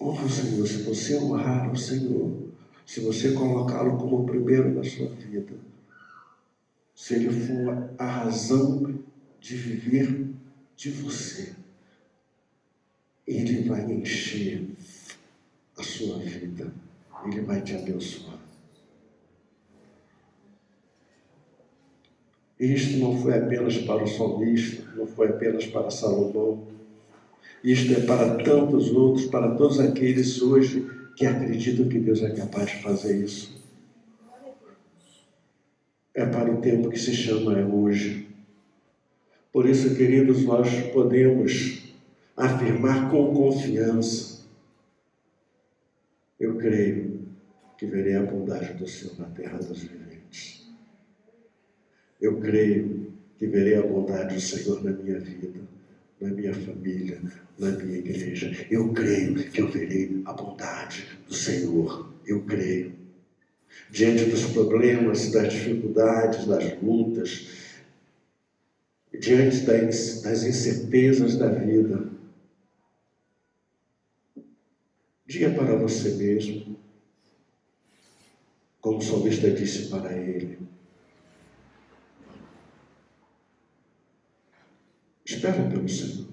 Honra o Senhor. Se você honrar o Senhor, se você colocá-lo como o primeiro na sua vida, se ele for a razão de viver de você, ele vai encher a sua vida, ele vai te abençoar. Isto não foi apenas para o salmista, não foi apenas para Salomão. Isto é para tantos outros, para todos aqueles hoje que acreditam que Deus é capaz de fazer isso. É para o tempo que se chama hoje. Por isso, queridos, nós podemos afirmar com confiança: eu creio que verei a bondade do Senhor na terra dos viventes. Eu creio que verei a bondade do Senhor na minha vida, na minha família, na minha igreja. Eu creio que eu verei a bondade do Senhor. Eu creio. Diante dos problemas, das dificuldades, das lutas, diante das incertezas da vida, diga para você mesmo, como o salmista disse para ele, Espera pelo Senhor.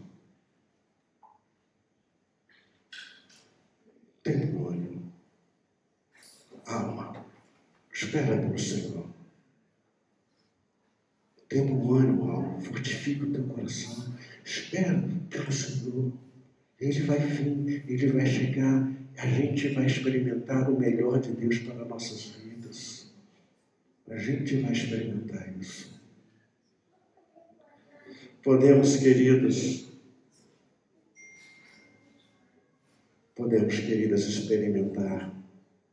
Tem ânimo. Alma, espera pelo Senhor. Tem ânimo, alma. Fortifica o teu coração. Espera pelo Senhor. Ele vai vir, ele vai chegar. A gente vai experimentar o melhor de Deus para nossas vidas. A gente vai experimentar isso. Podemos, queridos, podemos, queridas, experimentar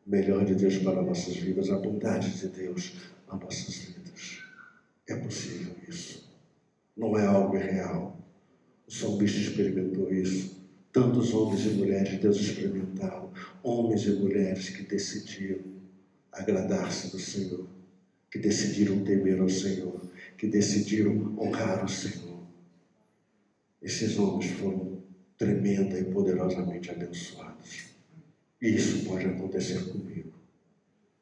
o melhor de Deus para nossas vidas, a bondade de Deus para nossas vidas. É possível isso. Não é algo irreal. O salmista experimentou isso. Tantos homens e mulheres de Deus experimentaram. Homens e mulheres que decidiram agradar-se do Senhor, que decidiram temer ao Senhor, que decidiram honrar o Senhor. Esses homens foram tremenda e poderosamente abençoados. Isso pode acontecer comigo.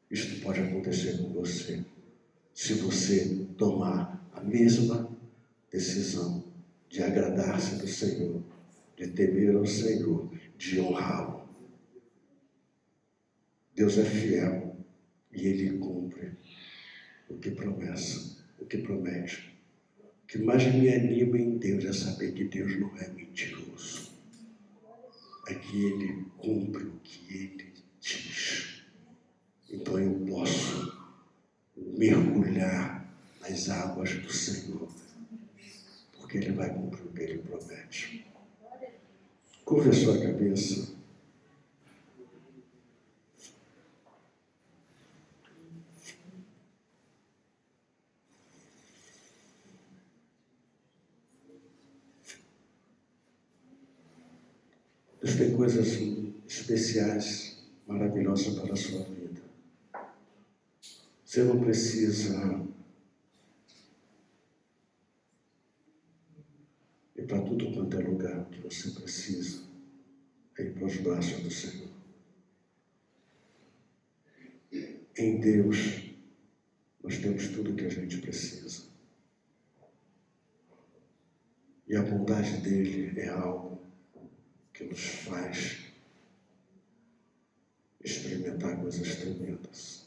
Isso pode acontecer com você. Se você tomar a mesma decisão de agradar-se do Senhor, de temer ao Senhor, de honrá-lo. Deus é fiel e Ele cumpre o que promessa, o que promete que mais me anima em Deus é saber que Deus não é mentiroso. É que Ele cumpre o que Ele diz. Então eu posso mergulhar nas águas do Senhor, porque Ele vai cumprir o que Ele promete. Curva a sua cabeça. Deus tem coisas especiais, maravilhosas para a sua vida. Você não precisa ir para tudo quanto é lugar que você precisa é ir para os braços do Senhor. Em Deus, nós temos tudo o que a gente precisa. E a bondade dele é algo que nos faz experimentar coisas tremendas.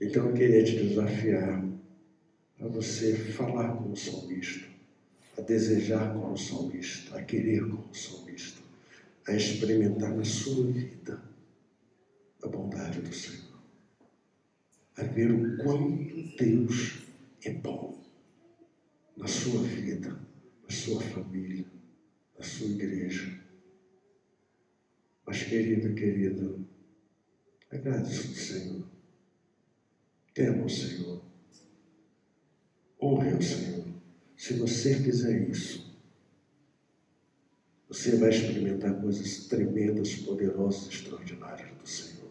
Então eu queria te desafiar a você falar como salmista, a desejar como salmista, a querer como salmista, a experimentar na sua vida a bondade do Senhor, a ver o quanto Deus é bom na sua vida, na sua família a sua igreja. Mas, querido, querido, agradeça o Senhor. Tema o Senhor. Honre o Senhor. Se você fizer isso, você vai experimentar coisas tremendas, poderosas, extraordinárias do Senhor.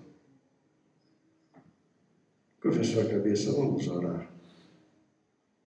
Curva a cabeça, vamos orar.